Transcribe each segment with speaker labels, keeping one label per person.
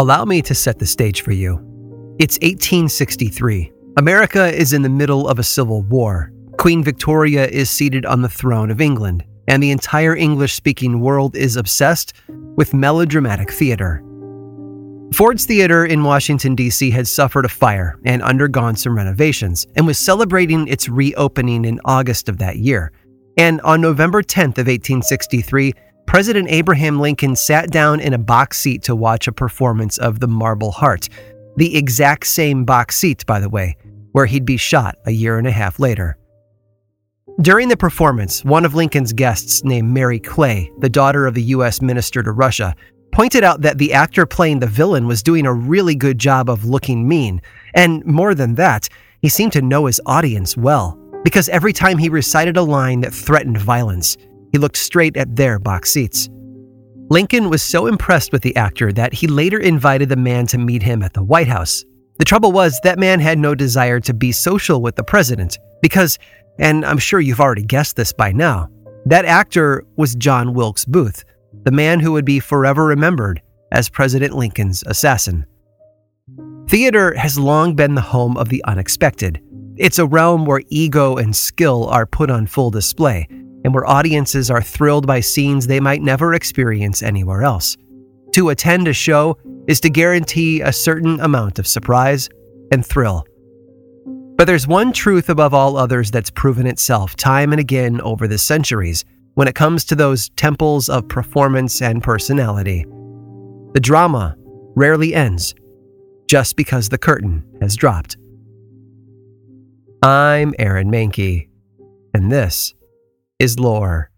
Speaker 1: Allow me to set the stage for you. It's 1863. America is in the middle of a civil war. Queen Victoria is seated on the throne of England, and the entire English speaking world is obsessed with melodramatic theater. Ford's Theater in Washington, D.C. had suffered a fire and undergone some renovations and was celebrating its reopening in August of that year. And on November 10th of 1863, President Abraham Lincoln sat down in a box seat to watch a performance of The Marble Heart, the exact same box seat, by the way, where he'd be shot a year and a half later. During the performance, one of Lincoln's guests, named Mary Clay, the daughter of the U.S. minister to Russia, pointed out that the actor playing the villain was doing a really good job of looking mean. And more than that, he seemed to know his audience well, because every time he recited a line that threatened violence, he looked straight at their box seats. Lincoln was so impressed with the actor that he later invited the man to meet him at the White House. The trouble was, that man had no desire to be social with the president, because, and I'm sure you've already guessed this by now, that actor was John Wilkes Booth, the man who would be forever remembered as President Lincoln's assassin. Theater has long been the home of the unexpected. It's a realm where ego and skill are put on full display, and where audiences are thrilled by scenes they might never experience anywhere else. To attend a show is to guarantee a certain amount of surprise and thrill. But there's one truth above all others that's proven itself time and again over the centuries when it comes to those temples of performance and personality. The drama rarely ends just because the curtain has dropped. I'm Aaron Mahnke, and this is Lore.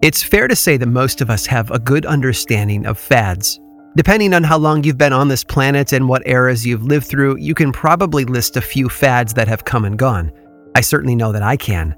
Speaker 1: It's fair to say that most of us have a good understanding of fads. Depending on how long you've been on this planet and what eras you've lived through, you can probably list a few fads that have come and gone. I certainly know that I can.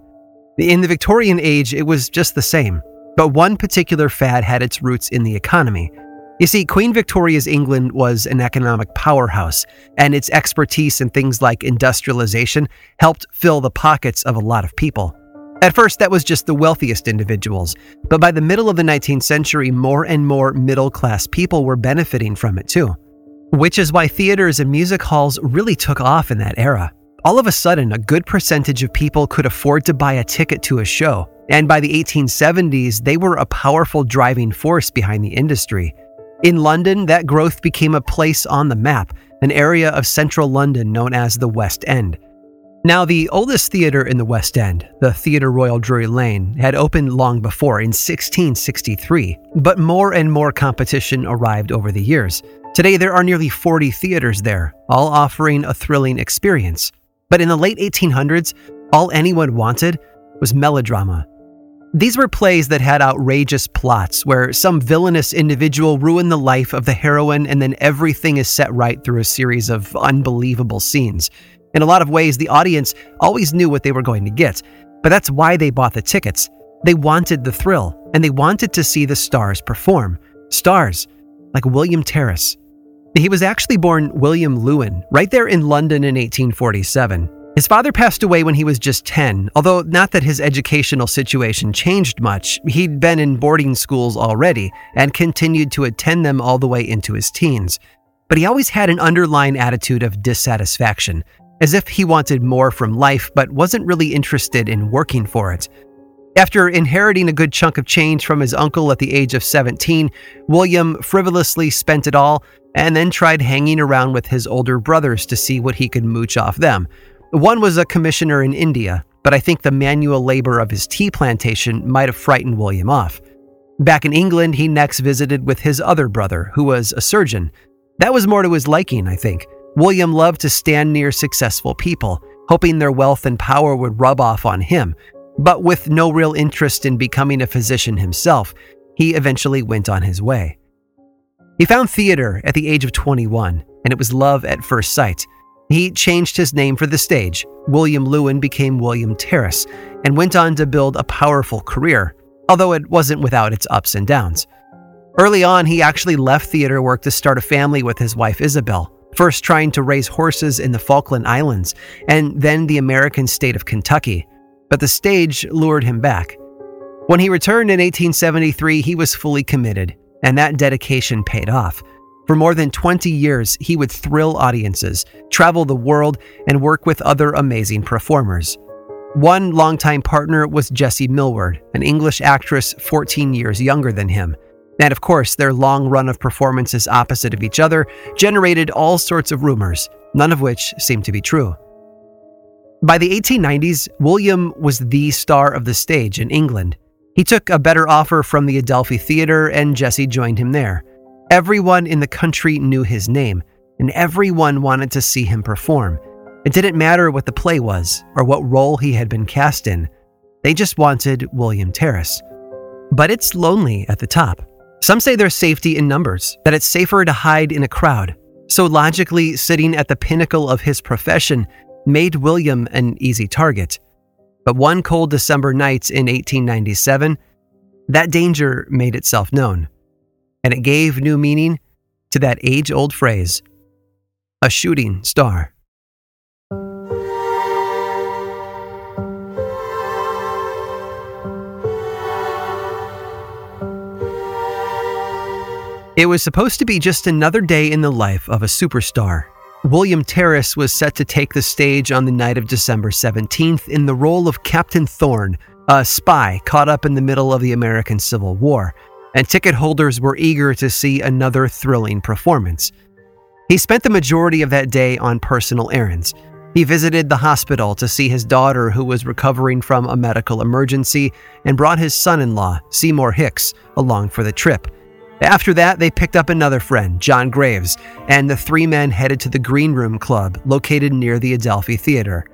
Speaker 1: In the Victorian age, it was just the same, but one particular fad had its roots in the economy. You see, Queen Victoria's England was an economic powerhouse, and its expertise in things like industrialization helped fill the pockets of a lot of people. At first, that was just the wealthiest individuals, but by the middle of the 19th century, more and more middle class people were benefiting from it too. Which is why theaters and music halls really took off in that era. All of a sudden, a good percentage of people could afford to buy a ticket to a show, and by the 1870s, they were a powerful driving force behind the industry. In London, that growth became a place on the map, an area of central London known as the West End. Now, the oldest theater in the West End, the Theatre Royal Drury Lane, had opened long before in 1663, but more and more competition arrived over the years. Today, there are nearly 40 theaters there, all offering a thrilling experience. But in the late 1800s, all anyone wanted was melodrama. These were plays that had outrageous plots where some villainous individual ruined the life of the heroine and then everything is set right through a series of unbelievable scenes. In a lot of ways, the audience always knew what they were going to get, but that's why they bought the tickets. They wanted the thrill, and they wanted to see the stars perform. Stars like William Terriss. He was actually born William Lewin, right there in London in 1847. His father passed away when he was just 10, although not that his educational situation changed much. He'd been in boarding schools already and continued to attend them all the way into his teens. But he always had an underlying attitude of dissatisfaction, as if he wanted more from life but wasn't really interested in working for it. After inheriting a good chunk of change from his uncle at the age of 17, William frivolously spent it all and then tried hanging around with his older brothers to see what he could mooch off them. One was a commissioner in India, but I think the manual labor of his tea plantation might have frightened William off. Back in England, he next visited with his other brother, who was a surgeon. That was more to his liking, I think. William loved to stand near successful people, hoping their wealth and power would rub off on him. But with no real interest in becoming a physician himself, he eventually went on his way. He found theater at the age of 21, and it was love at first sight. He changed his name for the stage. William Lewin became William Terriss and went on to build a powerful career, although it wasn't without its ups and downs. Early on, he actually left theater work to start a family with his wife Isabel, first trying to raise horses in the Falkland Islands and then the American state of Kentucky. But the stage lured him back. When he returned in 1873, he was fully committed, and that dedication paid off. For more than 20 years, he would thrill audiences, travel the world, and work with other amazing performers. One longtime partner was Jessie Millward, an English actress 14 years younger than him. And of course, their long run of performances opposite of each other generated all sorts of rumors, none of which seemed to be true. By the 1890s, William was the star of the stage in England. He took a better offer from the Adelphi Theatre, and Jessie joined him there. Everyone in the country knew his name, and everyone wanted to see him perform. It didn't matter what the play was or what role he had been cast in, they just wanted William Terriss. But it's lonely at the top. Some say there's safety in numbers, that it's safer to hide in a crowd. So logically, sitting at the pinnacle of his profession made William an easy target. But one cold December night in 1897, that danger made itself known and it gave new meaning to that age old phrase a shooting star. It was supposed to be just another day in the life of a superstar. William Terriss was set to take the stage on the night of December 17th in the role of Captain Thorn, a spy caught up in the middle of the American Civil War and ticket holders were eager to see another thrilling performance. He spent the majority of that day on personal errands. He visited the hospital to see his daughter, who was recovering from a medical emergency, and brought his son in law, Seymour Hicks, along for the trip. After that, they picked up another friend, John Graves, and the three men headed to the Green Room Club, located near the Adelphi Theater.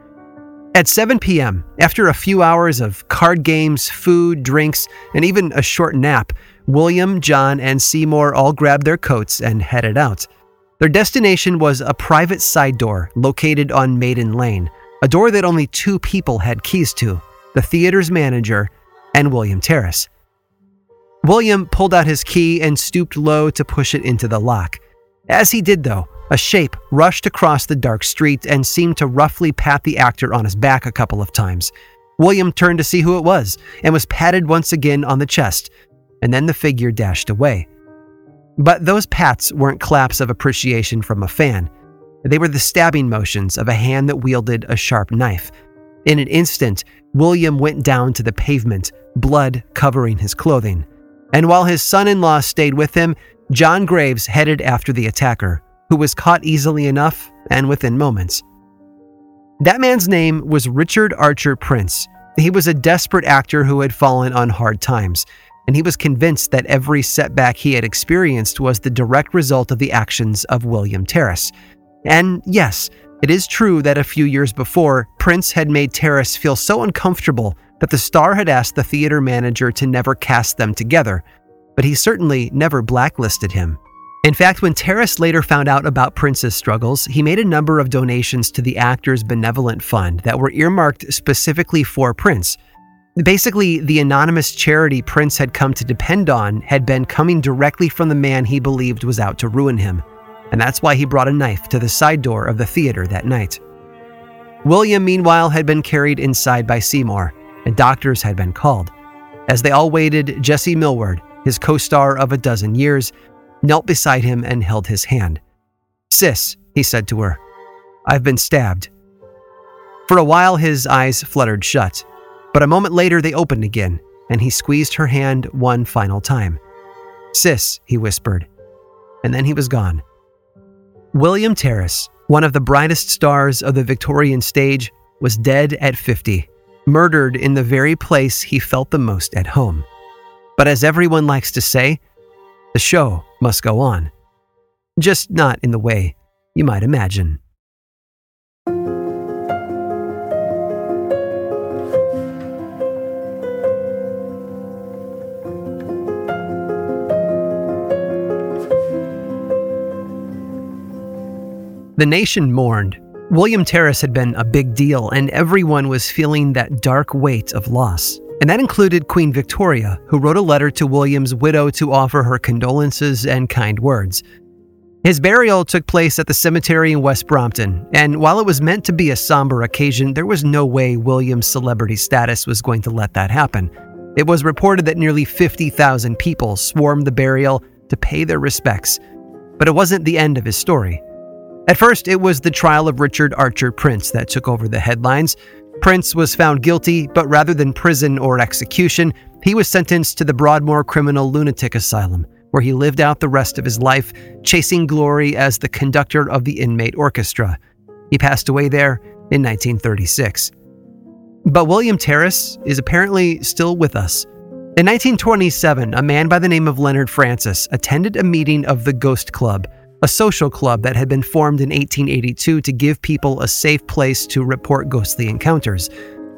Speaker 1: At 7 p.m., after a few hours of card games, food, drinks, and even a short nap, William, John, and Seymour all grabbed their coats and headed out. Their destination was a private side door located on Maiden Lane, a door that only two people had keys to the theater's manager and William Terriss. William pulled out his key and stooped low to push it into the lock. As he did, though, a shape rushed across the dark street and seemed to roughly pat the actor on his back a couple of times. William turned to see who it was and was patted once again on the chest, and then the figure dashed away. But those pats weren't claps of appreciation from a fan. They were the stabbing motions of a hand that wielded a sharp knife. In an instant, William went down to the pavement, blood covering his clothing. And while his son in law stayed with him, John Graves headed after the attacker, who was caught easily enough and within moments. That man's name was Richard Archer Prince. He was a desperate actor who had fallen on hard times and he was convinced that every setback he had experienced was the direct result of the actions of William Terriss. And yes, it is true that a few years before, Prince had made Terriss feel so uncomfortable that the star had asked the theater manager to never cast them together, but he certainly never blacklisted him. In fact, when Terriss later found out about Prince's struggles, he made a number of donations to the actor's benevolent fund that were earmarked specifically for Prince, Basically, the anonymous charity Prince had come to depend on had been coming directly from the man he believed was out to ruin him, and that's why he brought a knife to the side door of the theater that night. William, meanwhile, had been carried inside by Seymour, and doctors had been called. As they all waited, Jessie Millward, his co star of a dozen years, knelt beside him and held his hand. Sis, he said to her, I've been stabbed. For a while, his eyes fluttered shut, but a moment later, they opened again, and he squeezed her hand one final time. Sis, he whispered, and then he was gone. William Terriss, one of the brightest stars of the Victorian stage, was dead at 50, murdered in the very place he felt the most at home. But as everyone likes to say, the show must go on. Just not in the way you might imagine. The nation mourned. William Terriss had been a big deal, and everyone was feeling that dark weight of loss. And that included Queen Victoria, who wrote a letter to William's widow to offer her condolences and kind words. His burial took place at the cemetery in West Brompton, and while it was meant to be a somber occasion, there was no way William's celebrity status was going to let that happen. It was reported that nearly 50,000 people swarmed the burial to pay their respects. But it wasn't the end of his story. At first, it was the trial of Richard Archer Prince that took over the headlines. Prince was found guilty, but rather than prison or execution, he was sentenced to the Broadmoor Criminal Lunatic Asylum, where he lived out the rest of his life, chasing glory as the conductor of the inmate orchestra. He passed away there in 1936. But William Terriss is apparently still with us. In 1927, a man by the name of Leonard Francis attended a meeting of the Ghost Club, a social club that had been formed in 1882 to give people a safe place to report ghostly encounters.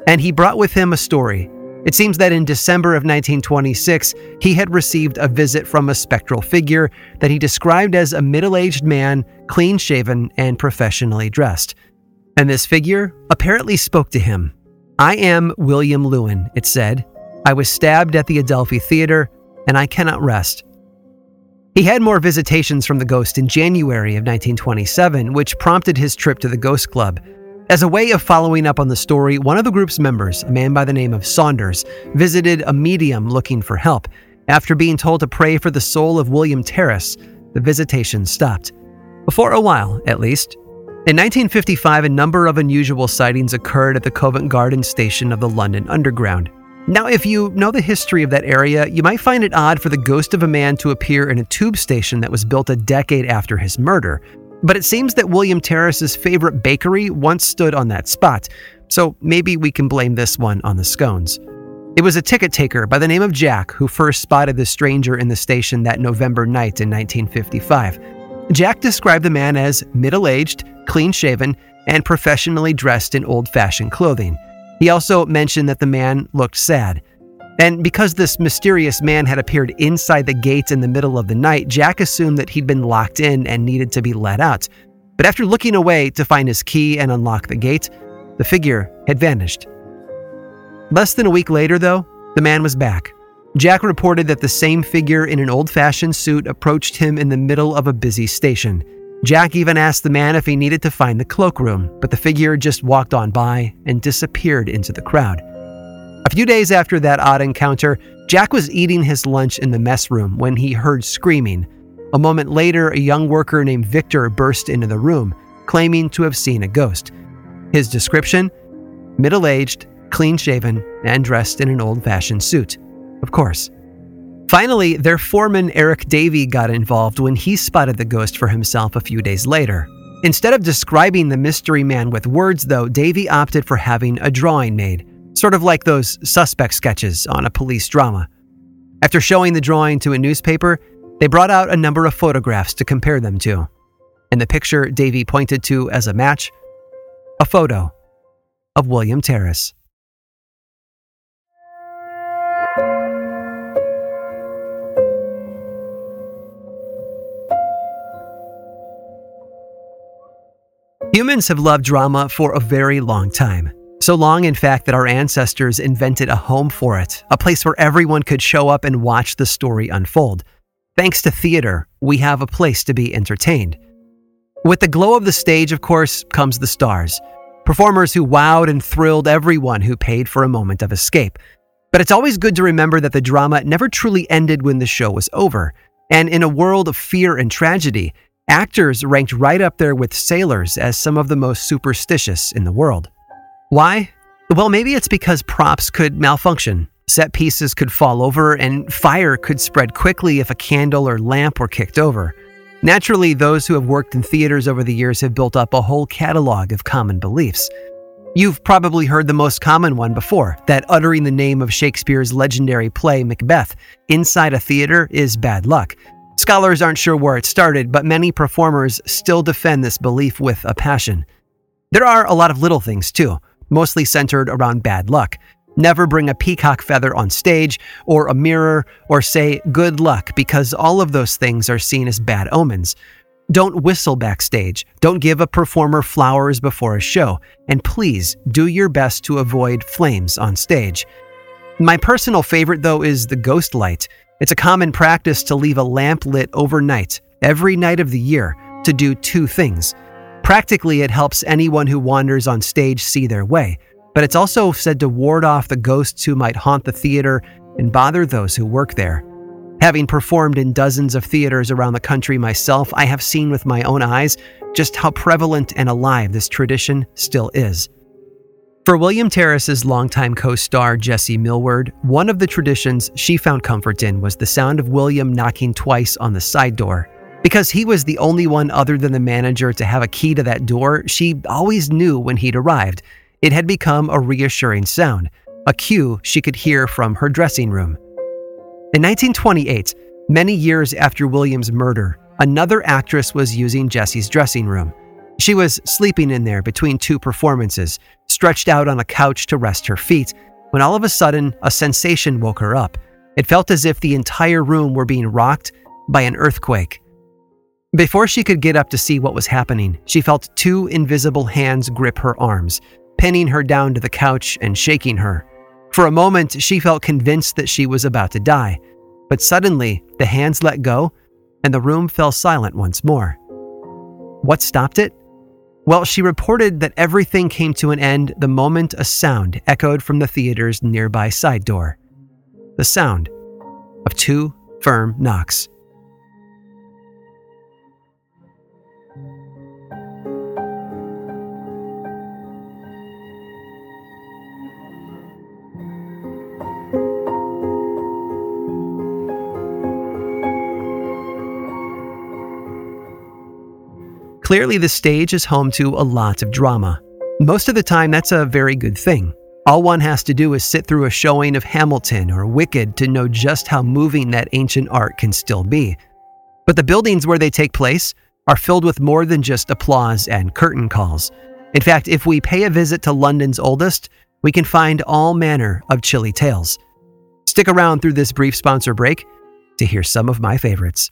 Speaker 1: And he brought with him a story. It seems that in December of 1926, he had received a visit from a spectral figure that he described as a middle aged man, clean shaven, and professionally dressed. And this figure apparently spoke to him I am William Lewin, it said. I was stabbed at the Adelphi Theater, and I cannot rest. He had more visitations from the ghost in January of 1927, which prompted his trip to the Ghost Club. As a way of following up on the story, one of the group's members, a man by the name of Saunders, visited a medium looking for help. After being told to pray for the soul of William Terriss, the visitation stopped. For a while, at least, in 1955, a number of unusual sightings occurred at the Covent Garden station of the London Underground. Now, if you know the history of that area, you might find it odd for the ghost of a man to appear in a tube station that was built a decade after his murder. But it seems that William Terriss's favorite bakery once stood on that spot, so maybe we can blame this one on the scones. It was a ticket taker by the name of Jack who first spotted the stranger in the station that November night in 1955. Jack described the man as middle aged, clean shaven, and professionally dressed in old fashioned clothing. He also mentioned that the man looked sad. And because this mysterious man had appeared inside the gates in the middle of the night, Jack assumed that he'd been locked in and needed to be let out. But after looking away to find his key and unlock the gate, the figure had vanished. Less than a week later, though, the man was back. Jack reported that the same figure in an old fashioned suit approached him in the middle of a busy station. Jack even asked the man if he needed to find the cloakroom, but the figure just walked on by and disappeared into the crowd. A few days after that odd encounter, Jack was eating his lunch in the mess room when he heard screaming. A moment later, a young worker named Victor burst into the room, claiming to have seen a ghost. His description middle aged, clean shaven, and dressed in an old fashioned suit. Of course. Finally, their foreman Eric Davey got involved when he spotted the ghost for himself a few days later. Instead of describing the mystery man with words, though, Davey opted for having a drawing made, sort of like those suspect sketches on a police drama. After showing the drawing to a newspaper, they brought out a number of photographs to compare them to. And the picture Davey pointed to as a match a photo of William Terriss. Humans have loved drama for a very long time. So long, in fact, that our ancestors invented a home for it, a place where everyone could show up and watch the story unfold. Thanks to theater, we have a place to be entertained. With the glow of the stage, of course, comes the stars. Performers who wowed and thrilled everyone who paid for a moment of escape. But it's always good to remember that the drama never truly ended when the show was over. And in a world of fear and tragedy, Actors ranked right up there with sailors as some of the most superstitious in the world. Why? Well, maybe it's because props could malfunction, set pieces could fall over, and fire could spread quickly if a candle or lamp were kicked over. Naturally, those who have worked in theaters over the years have built up a whole catalog of common beliefs. You've probably heard the most common one before that uttering the name of Shakespeare's legendary play Macbeth inside a theater is bad luck, Scholars aren't sure where it started, but many performers still defend this belief with a passion. There are a lot of little things too, mostly centered around bad luck. Never bring a peacock feather on stage, or a mirror, or say good luck, because all of those things are seen as bad omens. Don't whistle backstage. Don't give a performer flowers before a show. And please do your best to avoid flames on stage. My personal favorite, though, is the ghost light. It's a common practice to leave a lamp lit overnight, every night of the year, to do two things. Practically, it helps anyone who wanders on stage see their way, but it's also said to ward off the ghosts who might haunt the theater and bother those who work there. Having performed in dozens of theaters around the country myself, I have seen with my own eyes just how prevalent and alive this tradition still is. For William Terriss's longtime co star Jessie Millward, one of the traditions she found comfort in was the sound of William knocking twice on the side door. Because he was the only one other than the manager to have a key to that door, she always knew when he'd arrived. It had become a reassuring sound, a cue she could hear from her dressing room. In 1928, many years after William's murder, another actress was using Jessie's dressing room. She was sleeping in there between two performances, stretched out on a couch to rest her feet, when all of a sudden a sensation woke her up. It felt as if the entire room were being rocked by an earthquake. Before she could get up to see what was happening, she felt two invisible hands grip her arms, pinning her down to the couch and shaking her. For a moment, she felt convinced that she was about to die, but suddenly the hands let go and the room fell silent once more. What stopped it? Well, she reported that everything came to an end the moment a sound echoed from the theater's nearby side door. The sound of two firm knocks. Clearly, the stage is home to a lot of drama. Most of the time, that's a very good thing. All one has to do is sit through a showing of Hamilton or Wicked to know just how moving that ancient art can still be. But the buildings where they take place are filled with more than just applause and curtain calls. In fact, if we pay a visit to London's oldest, we can find all manner of chilly tales. Stick around through this brief sponsor break to hear some of my favorites.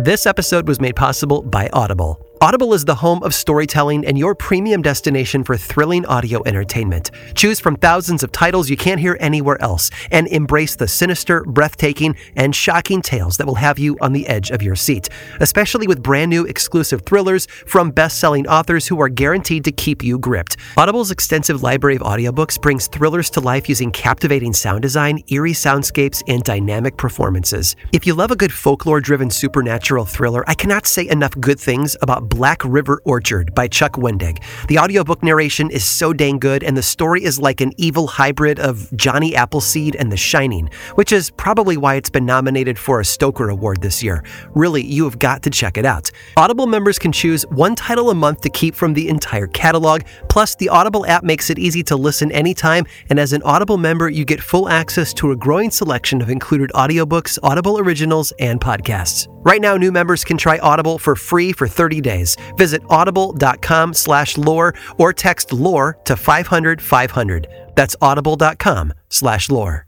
Speaker 1: This episode was made possible by Audible. Audible is the home of storytelling and your premium destination for thrilling audio entertainment. Choose from thousands of titles you can't hear anywhere else and embrace the sinister, breathtaking, and shocking tales that will have you on the edge of your seat, especially with brand new exclusive thrillers from best selling authors who are guaranteed to keep you gripped. Audible's extensive library of audiobooks brings thrillers to life using captivating sound design, eerie soundscapes, and dynamic performances. If you love a good folklore driven supernatural thriller, I cannot say enough good things about Black River Orchard by Chuck Wendig. The audiobook narration is so dang good, and the story is like an evil hybrid of Johnny Appleseed and The Shining, which is probably why it's been nominated for a Stoker Award this year. Really, you have got to check it out. Audible members can choose one title a month to keep from the entire catalog, plus, the Audible app makes it easy to listen anytime, and as an Audible member, you get full access to a growing selection of included audiobooks, Audible originals, and podcasts. Right now, new members can try Audible for free for 30 days. Visit audible.com slash lore or text lore to 500 500. That's audible.com slash lore.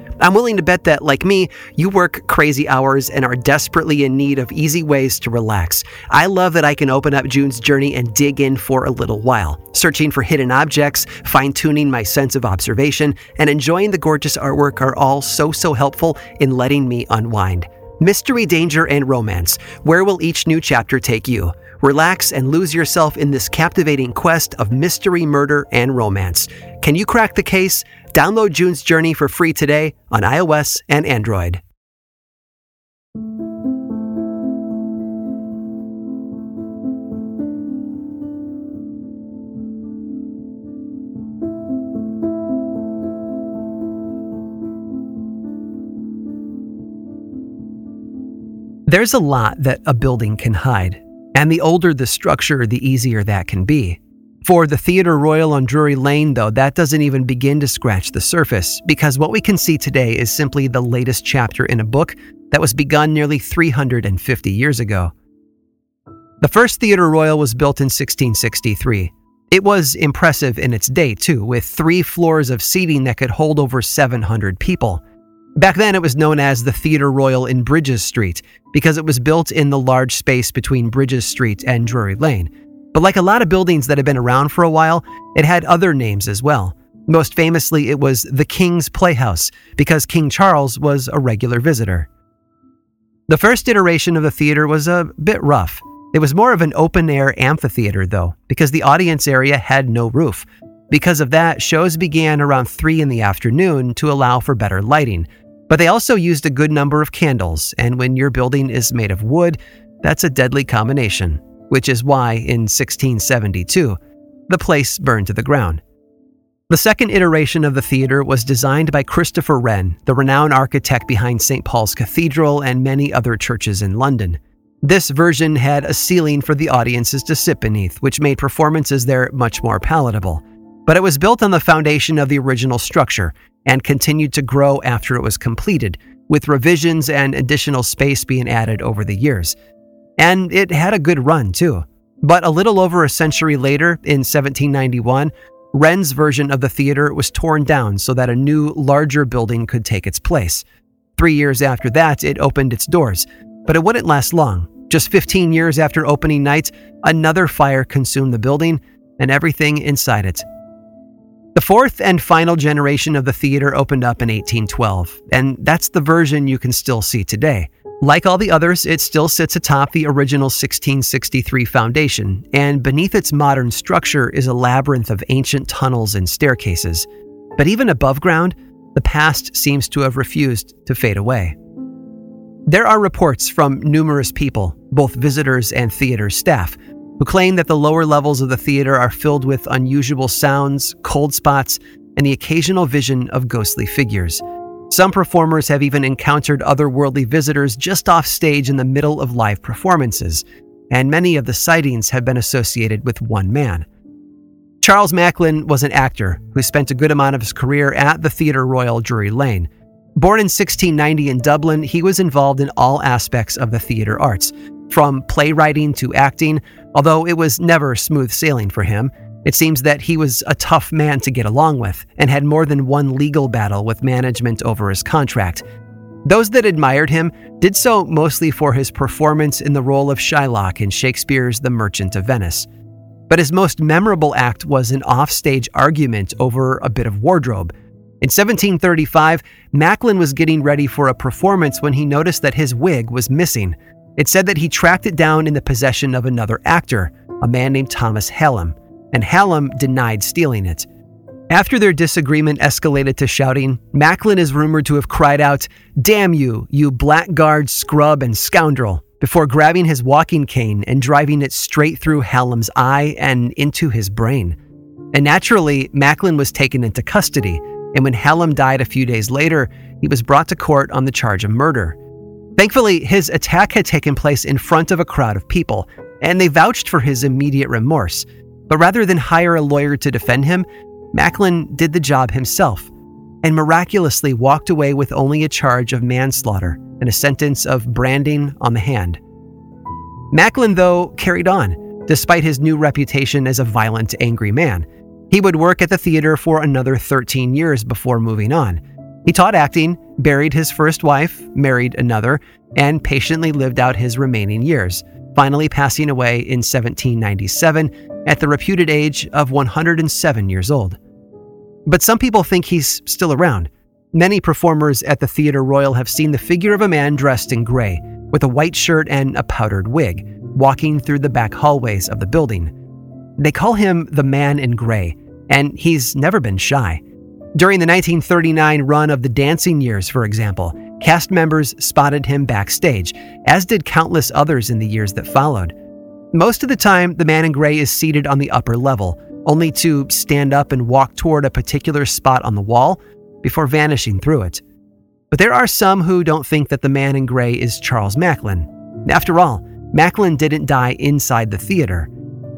Speaker 1: I'm willing to bet that, like me, you work crazy hours and are desperately in need of easy ways to relax. I love that I can open up June's journey and dig in for a little while, searching for hidden objects, fine tuning my sense of observation, and enjoying the gorgeous artwork are all so, so helpful in letting me unwind. Mystery, danger, and romance. Where will each new chapter take you? Relax and lose yourself in this captivating quest of mystery, murder, and romance. Can you crack the case? Download June's Journey for free today on iOS and Android. There's a lot that a building can hide, and the older the structure, the easier that can be. For the Theatre Royal on Drury Lane, though, that doesn't even begin to scratch the surface, because what we can see today is simply the latest chapter in a book that was begun nearly 350 years ago. The first Theatre Royal was built in 1663. It was impressive in its day, too, with three floors of seating that could hold over 700 people. Back then, it was known as the Theatre Royal in Bridges Street because it was built in the large space between Bridges Street and Drury Lane. But like a lot of buildings that had been around for a while, it had other names as well. Most famously, it was the King's Playhouse because King Charles was a regular visitor. The first iteration of the theater was a bit rough. It was more of an open air amphitheater, though, because the audience area had no roof. Because of that, shows began around 3 in the afternoon to allow for better lighting. But they also used a good number of candles, and when your building is made of wood, that's a deadly combination, which is why in 1672, the place burned to the ground. The second iteration of the theater was designed by Christopher Wren, the renowned architect behind St. Paul's Cathedral and many other churches in London. This version had a ceiling for the audiences to sit beneath, which made performances there much more palatable. But it was built on the foundation of the original structure and continued to grow after it was completed, with revisions and additional space being added over the years. And it had a good run, too. But a little over a century later, in 1791, Wren's version of the theater was torn down so that a new, larger building could take its place. Three years after that, it opened its doors, but it wouldn't last long. Just 15 years after opening night, another fire consumed the building and everything inside it. The fourth and final generation of the theater opened up in 1812, and that's the version you can still see today. Like all the others, it still sits atop the original 1663 foundation, and beneath its modern structure is a labyrinth of ancient tunnels and staircases. But even above ground, the past seems to have refused to fade away. There are reports from numerous people, both visitors and theater staff, who claim that the lower levels of the theater are filled with unusual sounds, cold spots, and the occasional vision of ghostly figures. Some performers have even encountered otherworldly visitors just off stage in the middle of live performances, and many of the sightings have been associated with one man. Charles Macklin was an actor who spent a good amount of his career at the Theatre Royal Drury Lane. Born in 1690 in Dublin, he was involved in all aspects of the theater arts, from playwriting to acting, although it was never smooth sailing for him. It seems that he was a tough man to get along with and had more than one legal battle with management over his contract. Those that admired him did so mostly for his performance in the role of Shylock in Shakespeare's The Merchant of Venice. But his most memorable act was an offstage argument over a bit of wardrobe. In 1735, Macklin was getting ready for a performance when he noticed that his wig was missing. It said that he tracked it down in the possession of another actor, a man named Thomas Hallam, and Hallam denied stealing it. After their disagreement escalated to shouting, Macklin is rumored to have cried out, Damn you, you blackguard, scrub, and scoundrel, before grabbing his walking cane and driving it straight through Hallam's eye and into his brain. And naturally, Macklin was taken into custody and when Hallam died a few days later, he was brought to court on the charge of murder. Thankfully, his attack had taken place in front of a crowd of people, and they vouched for his immediate remorse. But rather than hire a lawyer to defend him, Macklin did the job himself and miraculously walked away with only a charge of manslaughter and a sentence of branding on the hand. Macklin, though, carried on, despite his new reputation as a violent, angry man. He would work at the theater for another 13 years before moving on. He taught acting, buried his first wife, married another, and patiently lived out his remaining years, finally passing away in 1797 at the reputed age of 107 years old. But some people think he's still around. Many performers at the Theatre Royal have seen the figure of a man dressed in gray, with a white shirt and a powdered wig, walking through the back hallways of the building. They call him the Man in Gray, and he's never been shy. During the 1939 run of the Dancing Years, for example, cast members spotted him backstage, as did countless others in the years that followed. Most of the time, the man in gray is seated on the upper level, only to stand up and walk toward a particular spot on the wall before vanishing through it. But there are some who don't think that the man in gray is Charles Macklin. After all, Macklin didn't die inside the theater,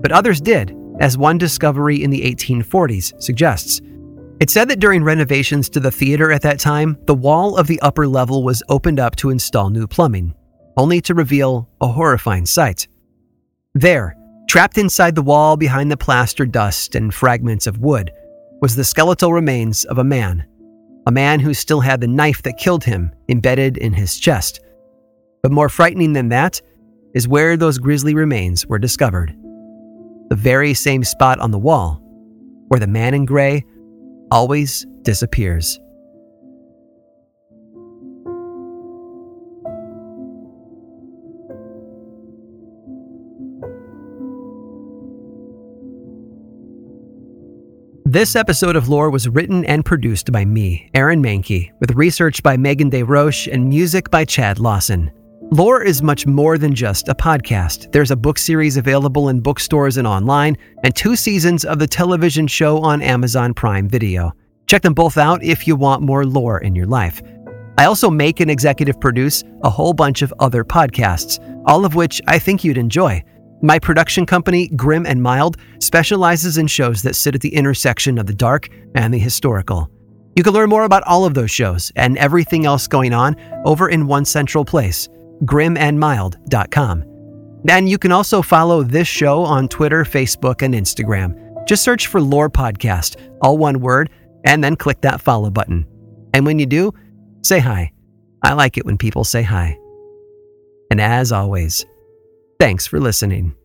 Speaker 1: but others did, as one discovery in the 1840s suggests. It said that during renovations to the theater at that time, the wall of the upper level was opened up to install new plumbing, only to reveal a horrifying sight. There, trapped inside the wall behind the plaster dust and fragments of wood, was the skeletal remains of a man. A man who still had the knife that killed him embedded in his chest. But more frightening than that is where those grisly remains were discovered. The very same spot on the wall where the man in gray always disappears. This episode of Lore was written and produced by me, Aaron Mahnke, with research by Megan DesRoches and music by Chad Lawson. Lore is much more than just a podcast. There's a book series available in bookstores and online, and two seasons of the television show on Amazon Prime Video. Check them both out if you want more lore in your life. I also make and executive produce a whole bunch of other podcasts, all of which I think you'd enjoy. My production company, Grim and Mild, specializes in shows that sit at the intersection of the dark and the historical. You can learn more about all of those shows and everything else going on over in one central place grimandmild.com. And you can also follow this show on Twitter, Facebook, and Instagram. Just search for Lore Podcast, all one word, and then click that follow button. And when you do, say hi. I like it when people say hi. And as always, thanks for listening.